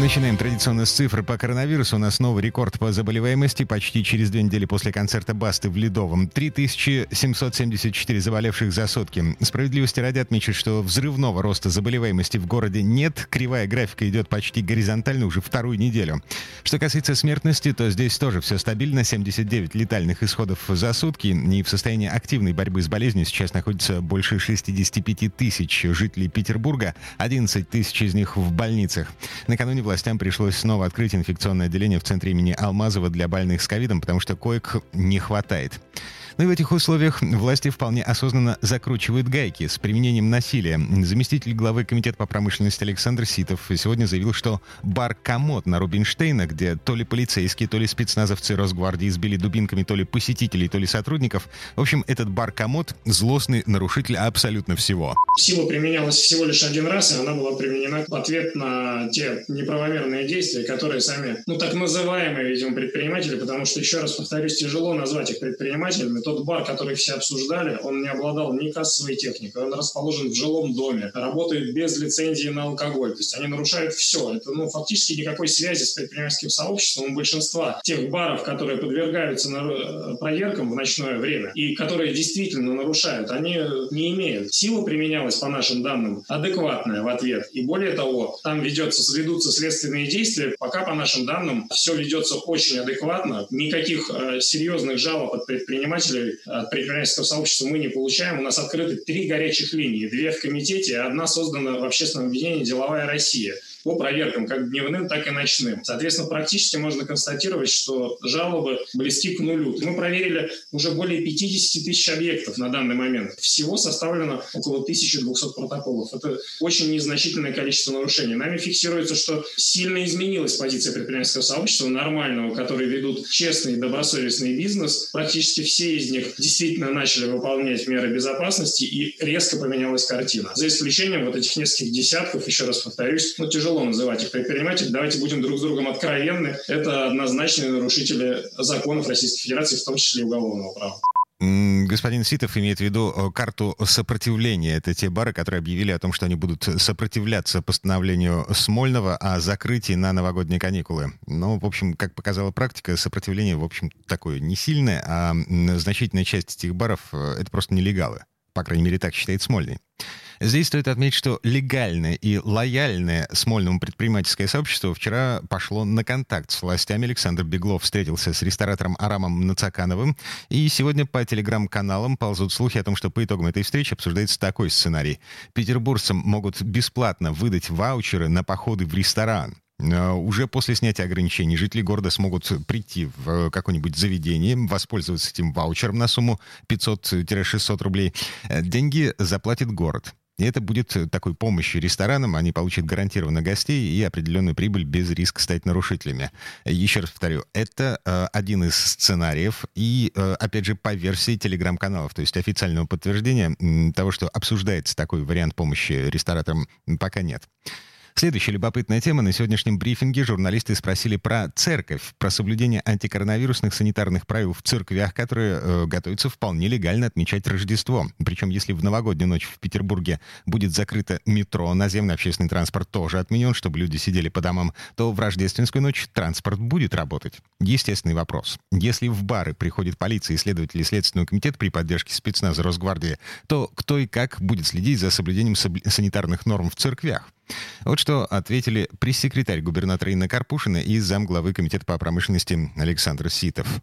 Начинаем традиционно с цифр по коронавирусу. У нас новый рекорд по заболеваемости почти через две недели после концерта Басты в Ледовом. 3774 заболевших за сутки. Справедливости ради отмечу, что взрывного роста заболеваемости в городе нет. Кривая графика идет почти горизонтально уже вторую неделю. Что касается смертности, то здесь тоже все стабильно. 79 летальных исходов за сутки. И в состоянии активной борьбы с болезнью сейчас находится больше 65 тысяч жителей Петербурга. 11 тысяч из них в больницах. Накануне Накануне властям пришлось снова открыть инфекционное отделение в центре имени Алмазова для больных с ковидом, потому что коек не хватает. Но ну и в этих условиях власти вполне осознанно закручивают гайки с применением насилия. Заместитель главы Комитета по промышленности Александр Ситов сегодня заявил, что бар «Комод» на Рубинштейна, где то ли полицейские, то ли спецназовцы Росгвардии избили дубинками то ли посетителей, то ли сотрудников. В общем, этот бар «Комод» — злостный нарушитель абсолютно всего. Сила применялась всего лишь один раз, и она была применена в ответ на те неправомерные действия, которые сами, ну так называемые, видимо, предприниматели, потому что, еще раз повторюсь, тяжело назвать их предпринимателями, тот бар, который все обсуждали, он не обладал ни кассовой техникой, он расположен в жилом доме, работает без лицензии на алкоголь. То есть они нарушают все. Это ну, фактически никакой связи с предпринимательским сообществом у большинства тех баров, которые подвергаются на, э, проверкам в ночное время и которые действительно нарушают, они не имеют. Сила применялась, по нашим данным, адекватная в ответ. И более того, там ведется, ведутся следственные действия. Пока, по нашим данным, все ведется очень адекватно. Никаких э, серьезных жалоб от предпринимателей предпринимателей от предпринимательского сообщества мы не получаем. У нас открыты три горячих линии. Две в комитете, одна создана в общественном объединении «Деловая Россия» по проверкам как дневным, так и ночным. Соответственно, практически можно констатировать, что жалобы близки к нулю. Мы проверили уже более 50 тысяч объектов на данный момент. Всего составлено около 1200 протоколов. Это очень незначительное количество нарушений. Нами фиксируется, что сильно изменилась позиция предпринимательского сообщества, нормального, которые ведут честный и добросовестный бизнес. Практически все из них действительно начали выполнять меры безопасности и резко поменялась картина. За исключением вот этих нескольких десятков, еще раз повторюсь, ну, тяжело тяжело называть их предпринимателями. Давайте будем друг с другом откровенны. Это однозначные нарушители законов Российской Федерации, в том числе и уголовного права. Господин Ситов имеет в виду э, карту сопротивления. Это те бары, которые объявили о том, что они будут сопротивляться постановлению Смольного о закрытии на новогодние каникулы. Но, в общем, как показала практика, сопротивление, в общем, такое не сильное, а значительная часть этих баров э, — это просто нелегалы. По крайней мере, так считает Смольный. Здесь стоит отметить, что легальное и лояльное Смольному предпринимательское сообщество вчера пошло на контакт с властями. Александр Беглов встретился с ресторатором Арамом Нацакановым. И сегодня по телеграм-каналам ползут слухи о том, что по итогам этой встречи обсуждается такой сценарий. Петербуржцам могут бесплатно выдать ваучеры на походы в ресторан. Э, уже после снятия ограничений жители города смогут прийти в какое-нибудь заведение, воспользоваться этим ваучером на сумму 500-600 рублей. Э, деньги заплатит город. И это будет такой помощью ресторанам. Они получат гарантированно гостей и определенную прибыль без риска стать нарушителями. Еще раз повторю, это э, один из сценариев. И, э, опять же, по версии телеграм-каналов. То есть официального подтверждения э, того, что обсуждается такой вариант помощи рестораторам, пока нет. Следующая любопытная тема. На сегодняшнем брифинге журналисты спросили про церковь, про соблюдение антикоронавирусных санитарных правил в церквях, которые э, готовятся вполне легально отмечать Рождество. Причем, если в новогоднюю ночь в Петербурге будет закрыто метро, наземный общественный транспорт тоже отменен, чтобы люди сидели по домам, то в рождественскую ночь транспорт будет работать. Естественный вопрос. Если в бары приходит полиция следователи Следственного комитета при поддержке спецназа Росгвардии, то кто и как будет следить за соблюдением санитарных норм в церквях? Вот что ответили пресс-секретарь губернатора Инна Карпушина и замглавы Комитета по промышленности Александр Ситов.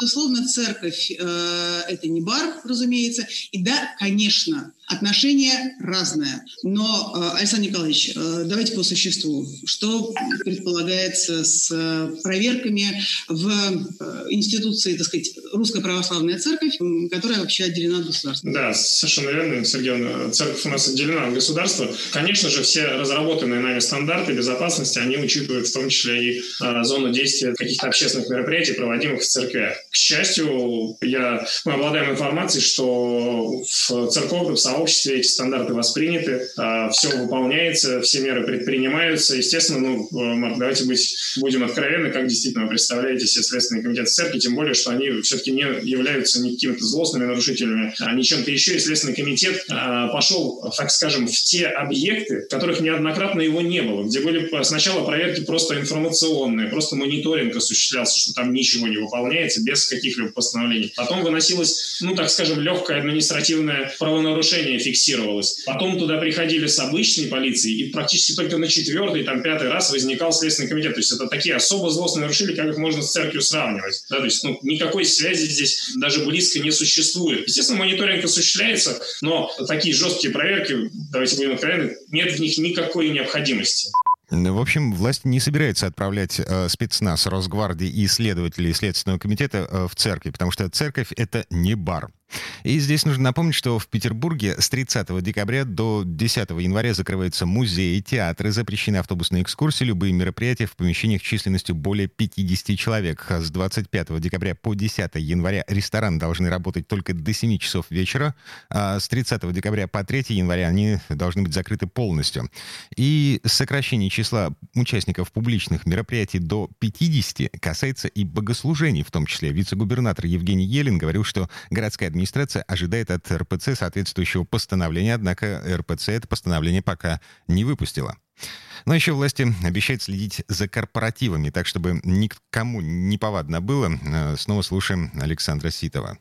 Безусловно, церковь э, это не бар, разумеется. И да, конечно, отношения разные. Но, э, Александр Николаевич, э, давайте по существу. Что предполагается с э, проверками в институции, так сказать, Русская Православная Церковь, которая вообще отделена от государства? Да, совершенно верно, Сергей. Церковь у нас отделена от государства. Конечно же, все разработанные нами стандарты безопасности, они учитывают в том числе и зону действия каких-то общественных мероприятий, проводимых в церквях. К счастью, я, мы обладаем информацией, что в церковном сообществе сообществе эти стандарты восприняты, а, все выполняется, все меры предпринимаются. Естественно, ну, Марк, давайте быть, будем откровенны, как действительно вы представляете себе Следственный комитет церкви, тем более, что они все-таки не являются ни какими-то злостными нарушителями, а ни чем-то еще. И Следственный комитет а, пошел, так скажем, в те объекты, которых неоднократно его не было, где были сначала проверки просто информационные, просто мониторинг осуществлялся, что там ничего не выполняется без каких-либо постановлений. Потом выносилось, ну, так скажем, легкое административное правонарушение фиксировалось. Потом туда приходили с обычной полицией, и практически только на четвертый, там, пятый раз возникал Следственный комитет. То есть это такие особо злостные нарушители, как их можно с церковью сравнивать. Да, то есть ну, никакой связи здесь даже близко не существует. Естественно, мониторинг осуществляется, но такие жесткие проверки, давайте будем откровенны, нет в них никакой необходимости. В общем, власть не собирается отправлять э, спецназ Росгвардии и исследователей Следственного комитета э, в церкви, потому что церковь — это не бар. И здесь нужно напомнить, что в Петербурге с 30 декабря до 10 января закрываются музеи, театры, запрещены автобусные экскурсии, любые мероприятия в помещениях численностью более 50 человек. С 25 декабря по 10 января рестораны должны работать только до 7 часов вечера, а с 30 декабря по 3 января они должны быть закрыты полностью. И сокращение числа участников публичных мероприятий до 50 касается и богослужений в том числе. Вице-губернатор Евгений Елен говорил, что городская администрация администрация ожидает от РПЦ соответствующего постановления, однако РПЦ это постановление пока не выпустила. Но еще власти обещают следить за корпоративами, так чтобы никому не повадно было. Э, снова слушаем Александра Ситова.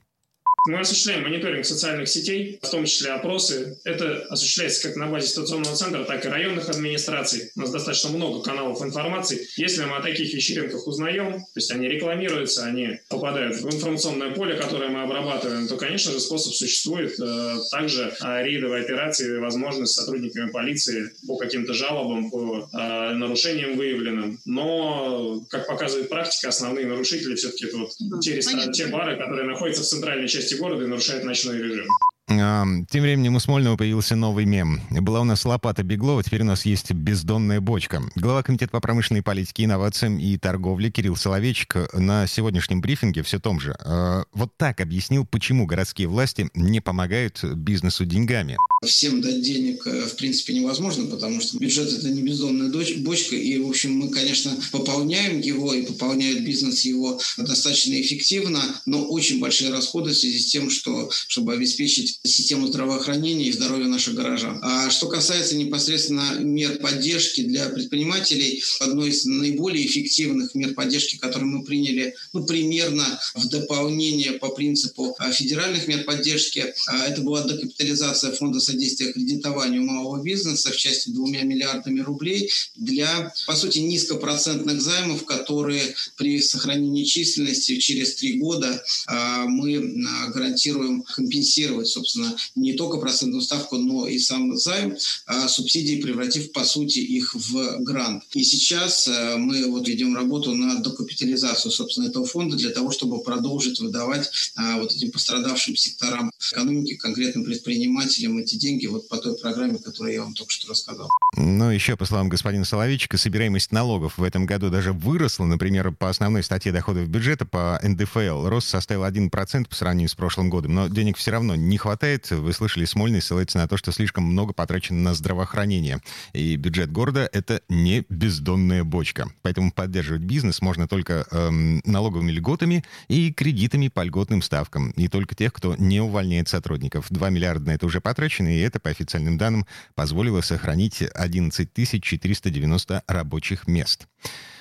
Мы осуществляем мониторинг социальных сетей, в том числе опросы. Это осуществляется как на базе ситуационного центра, так и районных администраций. У нас достаточно много каналов информации. Если мы о таких вечеринках узнаем, то есть они рекламируются, они попадают в информационное поле, которое мы обрабатываем, то, конечно же, способ существует. Э, также э, рейдовые операции, возможность с сотрудниками полиции по каким-то жалобам, по э, нарушениям выявленным. Но, как показывает практика, основные нарушители все-таки это вот те, рестораны, те бары, которые находятся в центральной части части города и нарушает ночной режим. Тем временем у Смольного появился новый мем. Была у нас лопата Беглова, теперь у нас есть бездонная бочка. Глава Комитета по промышленной политике, инновациям и торговле Кирилл Соловейчик на сегодняшнем брифинге все том же. А, вот так объяснил, почему городские власти не помогают бизнесу деньгами. Всем дать денег, э, в принципе, невозможно, потому что бюджет – это не бездонная бочка, и, в общем, мы, конечно, пополняем его, и пополняет бизнес его достаточно эффективно, но очень большие расходы в связи с тем, что, чтобы обеспечить систему здравоохранения и здоровья наших горожан. А что касается непосредственно мер поддержки для предпринимателей, одной из наиболее эффективных мер поддержки, которые мы приняли ну, примерно в дополнение по принципу а, федеральных мер поддержки, а, это была докапитализация фонда содействия кредитованию малого бизнеса в части двумя миллиардами рублей для, по сути, низкопроцентных займов, которые при сохранении численности через три года а, мы гарантируем компенсировать, собственно, собственно, не только процентную ставку, но и сам займ, а субсидии превратив, по сути, их в грант. И сейчас э, мы вот ведем работу на докапитализацию, собственно, этого фонда для того, чтобы продолжить выдавать а, вот этим пострадавшим секторам экономики, конкретным предпринимателям эти деньги вот по той программе, которую я вам только что рассказал. Ну, еще, по словам господина Соловейчика, собираемость налогов в этом году даже выросла. Например, по основной статье доходов бюджета, по НДФЛ, рост составил 1% по сравнению с прошлым годом. Но денег все равно не хватает хватает. Вы слышали, Смольный ссылается на то, что слишком много потрачено на здравоохранение. И бюджет города — это не бездонная бочка. Поэтому поддерживать бизнес можно только эм, налоговыми льготами и кредитами по льготным ставкам. И только тех, кто не увольняет сотрудников. 2 миллиарда на это уже потрачено, и это, по официальным данным, позволило сохранить 11 490 рабочих мест.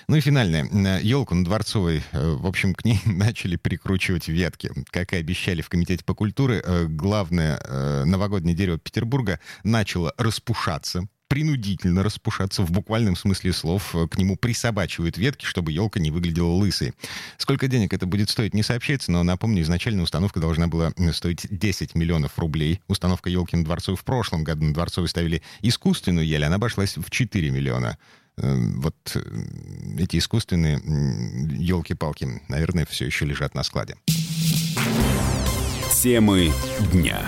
Ну и финальное. Елку на Дворцовой, э, в общем, к ней начали прикручивать ветки. Как и обещали в Комитете по культуре, э, главное э, новогоднее дерево Петербурга начало распушаться принудительно распушаться в буквальном смысле слов. К нему присобачивают ветки, чтобы елка не выглядела лысой. Сколько денег это будет стоить, не сообщается, но напомню, изначально установка должна была стоить 10 миллионов рублей. Установка елки на Дворцовой в прошлом году на Дворцовой ставили искусственную ель, она обошлась в 4 миллиона. Эм, вот эти искусственные елки-палки, наверное, все еще лежат на складе. Темы дня.